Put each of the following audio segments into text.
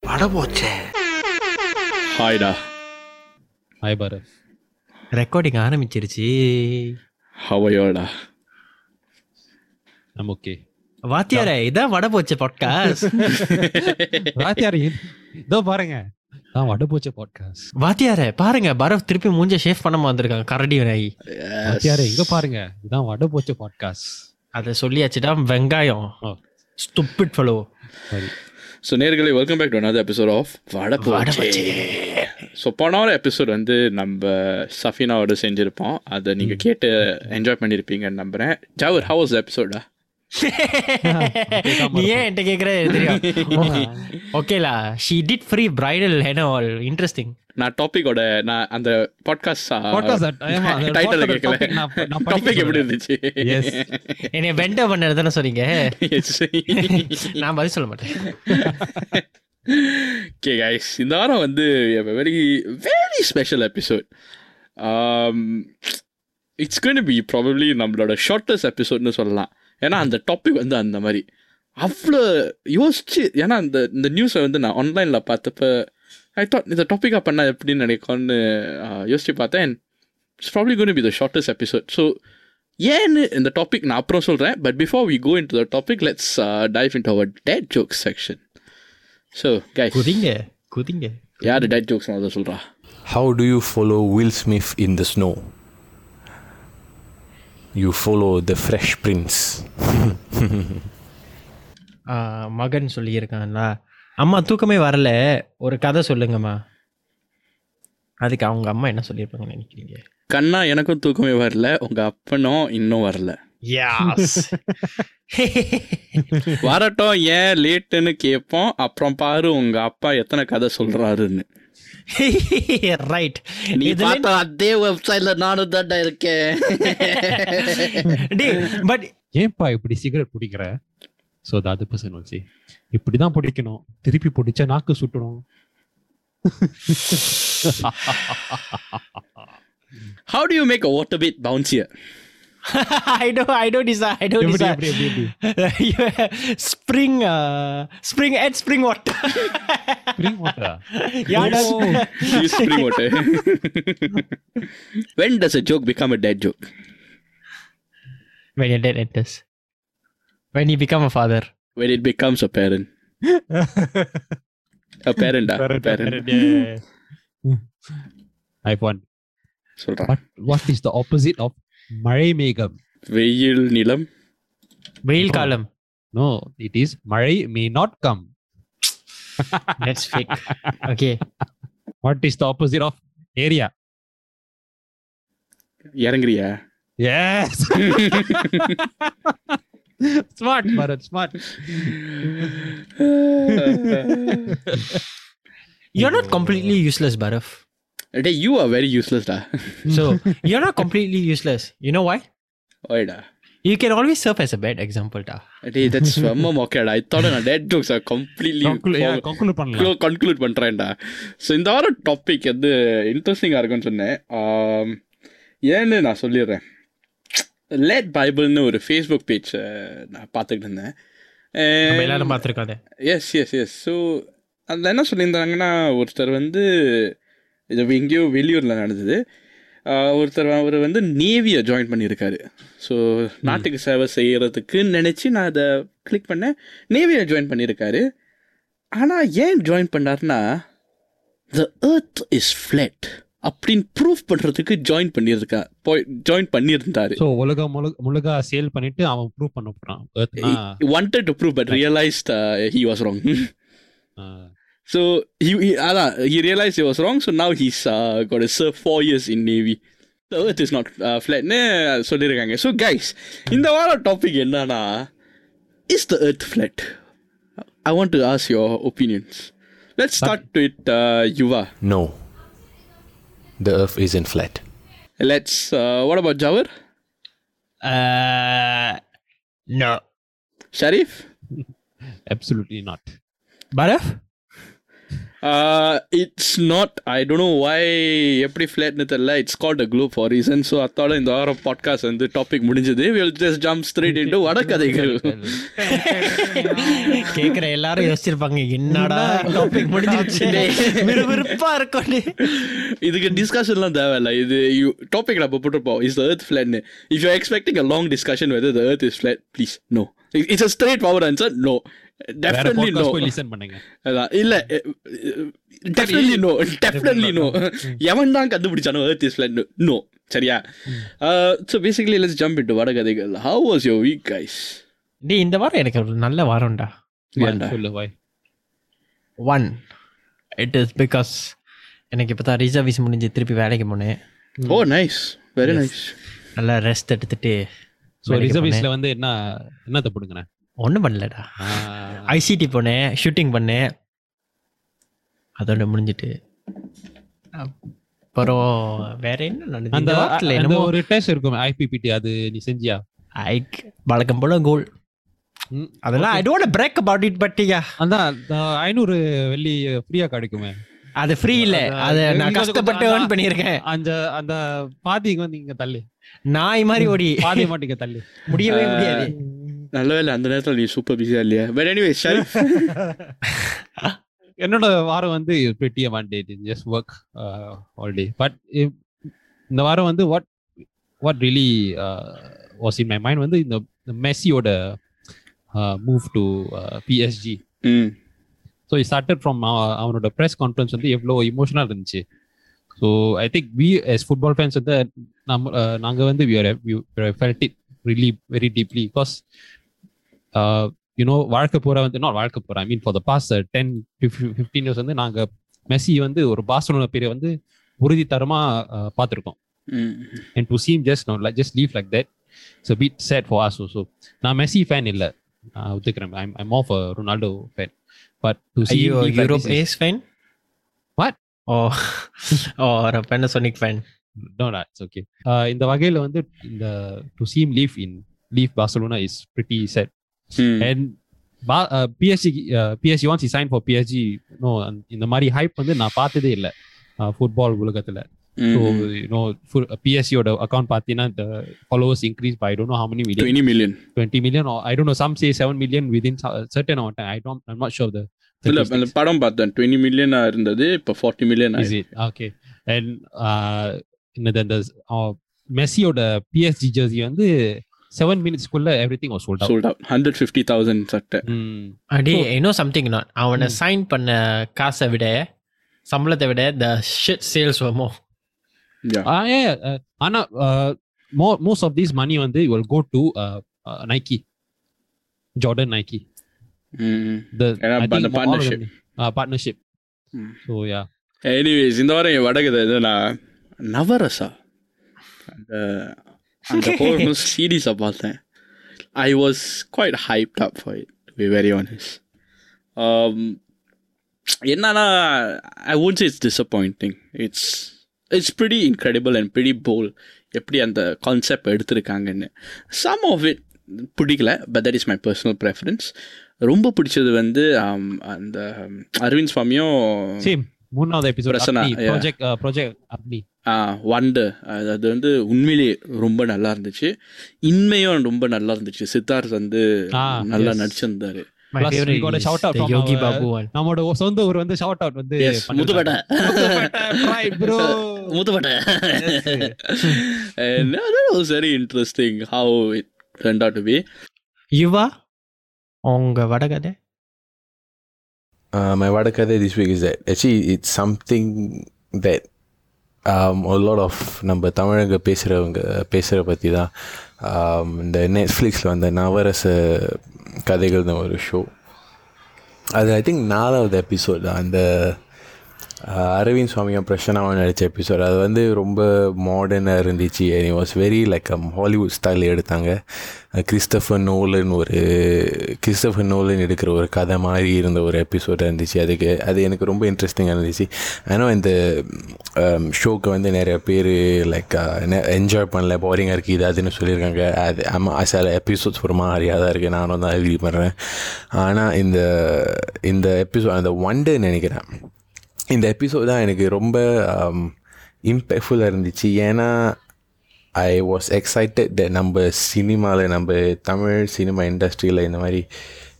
பட போச்சே ஹாய்டா. Hi Bharat recording ஆரம்பிச்சிருச்சு. ஹவையோடா நம்ம ஓகே வாத்தியாரே இதான் வட போச்சே பாட்காஸ்ட் ராத்தியாரி இதோ பாருங்க. நான் வடபோச்ச பாட்காஸ்ட் வாத்தியாரே பாருங்க பரத் திருப்பி மூஞ்ச ஷேஃப் பண்ணாம வந்திருக்காங்க கரடி நாய் ராத்தியாரி இங்க பாருங்க. இதான் வடபோச்ச பாட்காஸ்ட் அதை சொல்லியாச்சுடா வெங்காயம். ஓ. ஸ்டூபிட் ஃபெலோ சரி. ஸோ நேர்களே welcome back to another episode of Vadapoche. So போன வாரம் எபிசோட் வந்து நம்ம சஃபினாவோட செஞ்சுருப்போம். அதை நீங்கள் கேட்டு என்ஜாய் பண்ணியிருப்பீங்கன்னு நம்புகிறேன் ஜவர் ஹவ் வாஸ் எபிசோடா நீ ஏன் என்கிட்ட கேக்குற தெரியும். ஓகேலா she did free bridal hen all interesting நான் டாபிக்கோட நான் அந்த பாட்காஸ்ட் டைட்டில் கேட்கல டாபிக் எப்படி. இருந்துச்சு? Yes. என்னைய வெண்ட பண்ணது தானே சொன்னீங்க. நான் பதில் சொல்ல மாட்டேன். ஓகே கைஸ் இந்த வாரம் வந்து very very special episode it's going be probably நம்மளோட ஷார்ட்டஸ்ட் எபிசோட்னு சொல்லலாம். ஏன்னா அந்த டாபிக் வந்து அந்த மாதிரி. அவ்வளோ யோசிச்சு ஏன்னா அந்த இந்த நியூஸை வந்து நான் ஆன்லைனில் பார்த்தப்ப ஐ தாட் இந்த டாப்பிக்காக பண்ணால் எப்படின்னு நினைக்கும்னு uh, யோசிச்சு பார்த்தேன். It's probably going be the shortest episode so ஏன்னு இந்த டாபிக் நான் அப்புறம் சொல்கிறேன் but before we go into the topic let's dive into our dead joke section so guys குதிங்க குதிங்க. யார் டேட் ஜோக்ஸ் அதை சொல்கிறா How do you follow Will Smith in the snow? You follow the Fresh Prince. ஆ, மகன் சொல்லியிருக்கான்ல. அம்மா தூக்கமே வரல. ஒரு கதை சொல்லுங்கம்மா. அதுக்கு அவங்க அம்மா என்ன சொல்லியிருப்பாங்கன்னு நினைக்கிறீங்க? கண்ணா எனக்கும் தூக்கமே வரல. உங்கள் அப்பனும் இன்னும் வரல. வரட்டும் ஏன் லேட்டுன்னு கேட்போம். அப்புறம் பாரு உங்கள் அப்பா எத்தனை கதை சொல்கிறாருன்னு ரைட் நீ பார்த்த அதே வெப்சைட்ல நானும் தாண்டா இருக்கேன். பட் ஏன்பா இப்படி சிகரெட் பிடிக்கிற? ஸோ த அதர் பர்சன் வச்சு இப்படி தான் பிடிக்கணும். திருப்பி பிடிச்சா நாக்கு சுட்டணும் how do you make a water bed bouncier I do, I do desire, I do every, desire. Spring, uh, spring and spring water. spring water. Yeah, oh. use spring water. when does a joke become a dead joke? When your dad enters. When you become a father. When it becomes a parent. a parent, ah, a parent, a parent. Yeah, yeah. I've won. What, what is the opposite of மழை மேகம் வெயில் நிலம் வெயில் காலம் No, it is மழை may not come. that's fake okay What is the opposite of area? இறங்குறியா Yes. smart, Bharat, smart. you're not completely useless Barav day you are very useless டா. So you're not completely useless. You know why? ஓய்டா you can always serve as a bad example da டே. That's ரொம்ப மொக்கேடா I thought நான் dead jokes are completely பண்ணலாம். Conclude பண்ணுறேன்டா so இந்த வாரம் டாபிக் வந்து இன்ட்ரெஸ்டிங்காக இருக்கும்னு சொன்னேன். ஏன்னு நான் சொல்லிடுறேன். லேட் பைபிள்னு ஒரு ஃபேஸ்புக் பேஜ் நான் பார்த்துக்கிட்டு இருந்தேன். எல்லாரும் பார்த்துருக்கோம் அதை எஸ் எஸ் எஸ் ஸோ அதில் என்ன சொல்லியிருந்தாங்கன்னா ஒருத்தர் வந்து இது எங்கேயோ வெளியூரில் நடந்தது. ஒருத்தர் அவர் வந்து நேவியை ஜாயின் பண்ணியிருக்காரு. ஸோ நாட்டுக்கு சேவை செய்கிறதுக்குன்னு நினச்சி நான் அதை கிளிக் பண்ணேன். நேவியை ஜாயின் பண்ணியிருக்காரு. ஆனால் ஏன் ஜாயின் பண்ணார்னா த earth இஸ் ஃப்ளட் அப்படின்னு ப்ரூஃப் பண்ணுறதுக்கு ஜாயின் பண்ணியிருக்கா போய் ஜாயின் பண்ணியிருந்தாரு. உலகம் முழு- முழுகா சேல் பண்ணிட்டு அவன் ப்ரூவ் பண்ண போறான். To prove but realized uh, he was wrong. uh, So he, he, அதான், he realized he was wrong, so now he's uh, got to serve four years in Navy. The earth is not uh, flat. னு சொல்லியிருக்காங்க so guys இந்த வாரம் topic என்னன்னா is the earth flat? I want to ask your opinions. Let's start with uh, Yuva. No. The earth isn't flat. Let's, uh, what about Jawar? uh, no Sharif? absolutely not. Barav It's not I don't know why எப்படி ஃப்ளாட்னு தெரியல it's called a club for reason so அத்தோட இந்த வாரம் podcast வந்து topic முடிஞ்சது. Will just jump straight into வடக்கதைகள் கேக்குற எல்லாரும் யோசிச்சிருப்பாங்க என்னடா டாபிக் முடிஞ்சிருச்சு? விறுவிறுப்பா இருக்கும் இதுக்கு டிஸ்கஷன்லாம் தேவையில்ல. இது யூ டாபிக் நம்ம போட்டிருப்போம். Is earth ஃபிளாட்னு if you expecting a long discussion whether the earth is flat please no it's a straight power answer no definitely no podcast போய் லிசன் பண்ணுங்க. அதான். இல்ல டெஃபினெட்லி நோ டெஃபினெட்லி நோ எவன் தான் கண்டுபிடிச்சானோ earth is flat no சரியா? So basically let's jump into வடகதைகள். How was your week guys டேய் இந்த வாரம் எனக்கு ஒரு நல்ல வாரம்டா. சொல்லு why one it is because எனக்கு இப்போ தான் ரிசர்வீஸ் முடிஞ்சு திருப்பி வேலைக்கு போனேன். ஓ நைஸ் வெரி நைஸ் நல்லா ரெஸ்ட் எடுத்துட்டு ஸோ ரிசர்வீஸ்ல வந்து என்ன என்னத்தை போடுங்கண்ணே? ஒன்றும் பண்ணலடா. ஐசிடி போனேன் ஷூட்டிங் பண்ணேன். அதோட முடிஞ்சிட்டு. அப்புறம் வேற என்ன நடந்தது? அந்த அந்த என்னமோ? ஒரு டெஸ்ட் இருக்கும் ஐபிபிடி அது நீ செஞ்சியா? ஐக் வழக்கம் போல கோல் அதெல்லாம் I don't brag about it but yeah அதான் அந்த ஐநூறு வெள்ளி ஃப்ரீயா கிடைக்குமே. அது ஃப்ரீ இல்ல. அது நான் கஷ்டப்பட்டு ஏர்ன் பண்ணியிருக்கேன். அந்த அந்த பாதிக்கு வந்து இங்க தள்ளு. நாய் மாதிரி ஓடி. பாதி மாட்டிங்க தள்ளு. முடியவே முடியாது. நல்ல வேலை அந்த நேரத்தில் நீ சூப்பர் பிஸியா இல்லையா பட் எனிவே ஷரீஃப் என்னோட வாரம் வந்து pretty அவான்டேஜ் just work all day but இந்த வாரம் வந்து what what really was in my mind வந்து இந்த மெஸ்ஸியோட move to PSG so it started from அவனோட ப்ரெஸ் கான்ஃபரன்ஸ் வந்து எவ்வளோ இமோஷனலாக இருந்துச்சு so I think we as football fans வந்து நம்ம நாங்கள் வந்து felt it really very deeply because you know வாழ்க்கை பூரா வந்து நாட் வாழ்க்கை பூரா I mean for the past ten fifteen years வந்து நாங்கள் மெஸ்ஸி வந்து ஒரு பாஸ்டனோட பேரை வந்து உறுதித்தரமாக பார்த்துருக்கோம். ம் and to see him just no like just leave like that so pretty sad for us so நான் மெஸ்ஸி ஃபேன் இல்லை. நான் ஒத்துக்கிறேன். I'm I'm of Ronaldo fan but to see Europe as fan What? Oh oh ஒரு fan no no it's okay. Uh, இந்த வகையில வந்து இந்த to see him leave in leave Barcelona is pretty sad hmm and PSG PSG once sign for PSG no இந்த மாதிரி hype வந்து நான் பார்த்ததே இல்லை. ஃபுட்பால் உலகத்துல. ஸோ யூனோ பிஎஸ்சியோட அக்கௌண்ட் பார்த்தீங்கன்னா இந்த followers increase by don't know how many million twenty million twenty million I don't know some say seven million within certain amount I don't I'm not sure the இல்ல அந்த படம் பார்த்தேன். Twenty மில்லியனா இருந்தது இப்போ forty million is it okay and என்னது அந்த மெஸ்ஸியோட பிஎஸ்ஜி ஜெர்சி வந்து seven மினிட்ஸ்க்குள்ள everything sold out sold out hundred fifty thousand சட்டை. அடி இன்னும் சம்திங் நாட் அவனை Hmm. சைன் பண்ண காசை விட சம்பளத்தை விட த ஷிட் சேல்ஸ் வருமோ ஆனா மோஸ்ட் ஆஃப் தீஸ் மணி வந்து will go to Nike Jordan Nike. Partnership. So yeah anyways இந்த வாரம் என் வடகதை நான் நவரசா. அந்த அந்த ஹோல் சீரீஸை பார்த்தேன். I was quite hyped up for it be very honest Um, என்னன்னா I once it's disappointing it's it's pretty incredible and pretty bold எப்படி அந்த கான்செப்ட் எடுத்திருக்காங்கன்னு. சம் ஆஃப் இட் பிடிக்கல but that is my personal preference ரொம்ப பிடிச்சது வந்து um, அந்த um, Aravind சுவாமியும் சேம் மூணாவது எபிசோட். ப்ராஜெக்ட் ப்ராஜெக்ட் அப்படி வண்டர் அது அது வந்து உண்மையிலேயே ரொம்ப நல்லா இருந்துச்சு. இன்மையும் ரொம்ப நல்லா இருந்துச்சு. சித்தார்த் வந்து நல்லா. நடிச்சிருந்தாரு. My Plus, we favourite got a shout out from Yogi Babu நம்மளோட சொந்த ஊர் வந்து ஷவுட் அவுட் வந்து Muthupettai. Bro மூத்தப்பட்ட. And that was very interesting how it turned out to be. Yuva உங்க வடகதை? Uh, my Vadakada this week is that actually it's something that um, a lot of நம்ம தமிழங்க பேசுகிறவங்க பேசுகிற பற்றி தான். Um, இந்த நெட்ஃப்ளிக்ஸில் வந்த நவரச கதைகள்னு ஒரு ஷோ அது ஐ திங்க் நாலாவது எபிசோட் தான். அந்த அரவிந்த் சுவாமியும் பிரசனாவும் நடித்த எபிசோட் அது வந்து ரொம்ப மாடர்னாக இருந்துச்சு. I was very like Hollywood style எடுத்தாங்க. கிறிஸ்டஃபர் நோலன் ஒரு கிறிஸ்டஃபர் நோலன் எடுக்கிற ஒரு கதை மாதிரி இருந்த ஒரு எபிசோட் இருந்துச்சு. அதுக்கு அது எனக்கு ரொம்ப இன்ட்ரெஸ்டிங்காக இருந்துச்சு. ஆனால் இந்த um, ஷோக்கு வந்து நிறைய பேர் லைக் என்ஜாய் பண்ணல. போரிங்காக இருக்குது இது அதுன்னு சொல்லியிருக்காங்க. அது ஆமாம் சில எபிசோட்ஸ் ஒரு மாதிரியாக தான் இருக்குது நானும் தான் அக்ரி பண்ணுறேன் ஆனால் இந்த இந்த எபிசோட் அந்த ஒன் டே நினைக்கிறேன். இந்த எபிசோட் தான் எனக்கு ரொம்ப um, இம்பேக்ட்ஃபுல்லாக இருந்துச்சு. ஏன்னா ஐ வாஸ் எக்ஸைட்டட் நம்ம சினிமாவில் நம்ம தமிழ் சினிமா இண்டஸ்ட்ரியில் இந்த மாதிரி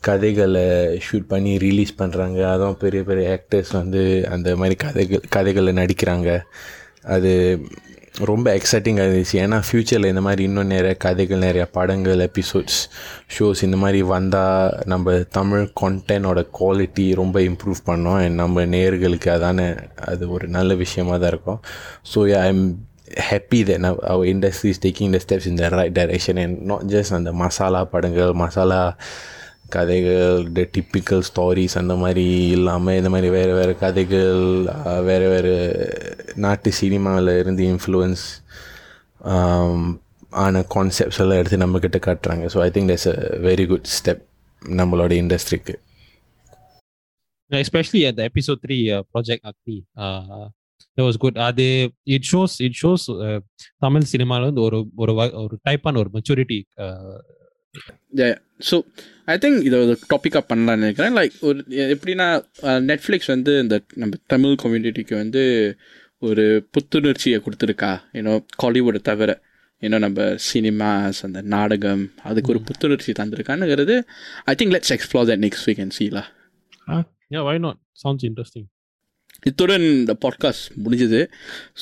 கதைகளை ஷூட் பண்ணி ரிலீஸ் பண்ணுறாங்க அதுவும் பெரிய பெரிய ஆக்டர்ஸ் வந்து அந்த மாதிரி கதைகள் கதைகளை நடிக்கிறாங்க. அது ரொம்ப எக்ஸைட்டிங்காக இருந்துச்சு. ஏன்னா ஃப்யூச்சரில் இந்த மாதிரி இன்னும் நிறைய கதைகள் நிறைய படங்கள் எபிசோட்ஸ் ஷோஸ் இந்த மாதிரி வந்தால் நம்ம தமிழ் கான்டென்ட்டோட குவாலிட்டி ரொம்ப இம்ப்ரூவ் பண்ணோம். அண்ட் நம்ம நேர்களுக்கு அதான அது ஒரு நல்ல விஷயமாக தான் இருக்கும். So I am happy that now our industry is taking the steps in the right direction. அந்த மசாலா படங்கள் மசாலா கதைகள் இந்த டிப்பிக்கல் ஸ்டாரிஸ் அந்த மாதிரி இல்லாமல் இந்த மாதிரி வேறு வேறு கதைகள் வேறு வேறு நாட்டு சினிமாவில் இருந்து இன்ஃப்ளூயன்ஸ் ஆன கான்செப்ட்ஸ் எல்லாம் எடுத்து நம்மக்கிட்ட காட்டுறாங்க. So I think that's a very good step நம்மளோட இண்டஸ்ட்ரிக்கு especially at the episode 3 uh, project good uh, அது it shows it shows Tamil சினிமாவில் வந்து ஒரு ஒரு ஒரு டைப்பான ஒரு மெச்சூரிட்டி ஸோ ஐ திங்க் இதை ஒரு டாப்பிக்காக பண்ணலாம்னு நினைக்கிறேன். லைக் ஒரு எப்படின்னா நெட்ஃப்ளிக்ஸ் வந்து இந்த நம்ம தமிழ் கம்யூனிட்டிக்கு வந்து ஒரு புத்துணர்ச்சியை கொடுத்துருக்கா? ஏன்னோ காலிவுட்டை தவிர. ஏன்னோ நம்ம சினிமாஸ் அந்த நாடகம் அதுக்கு ஒரு புத்துணர்ச்சி தந்திருக்கானுங்கிறது I think let's explore that next week and சீலா yeah why not? Sounds interesting. இத்துடன் இந்த பாட்காஸ்ட் முடிஞ்சது.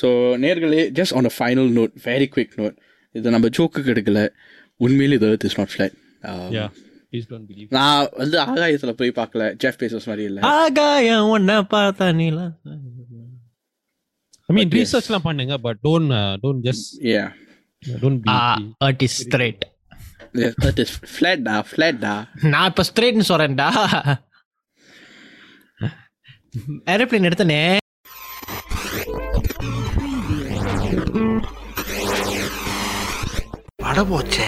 ஸோ நேர்களே just on a final note very quick note இது நம்ம ஜோக்குக்கு எடுக்கல. உண்மையிலே இது is not flight yeah please don't believe நான் வந்து ஆகாயத்தில் போய் பார்க்கல ஜெஃப் பேசஸ் மாதிரி இல்லை. ஆகாயம் ஒன்ன பார்த்தா நீலா. I mean But yes. research எல்லாம் பண்ணுங்க but don't uh, don't just a don't be it is straight It is flat டா flat டா நான் இப்ப ஸ்ட்ரைட்னு சொல்றேன்டா. ஏரோப்ளேன் எடுத்தனே. பட போச்சே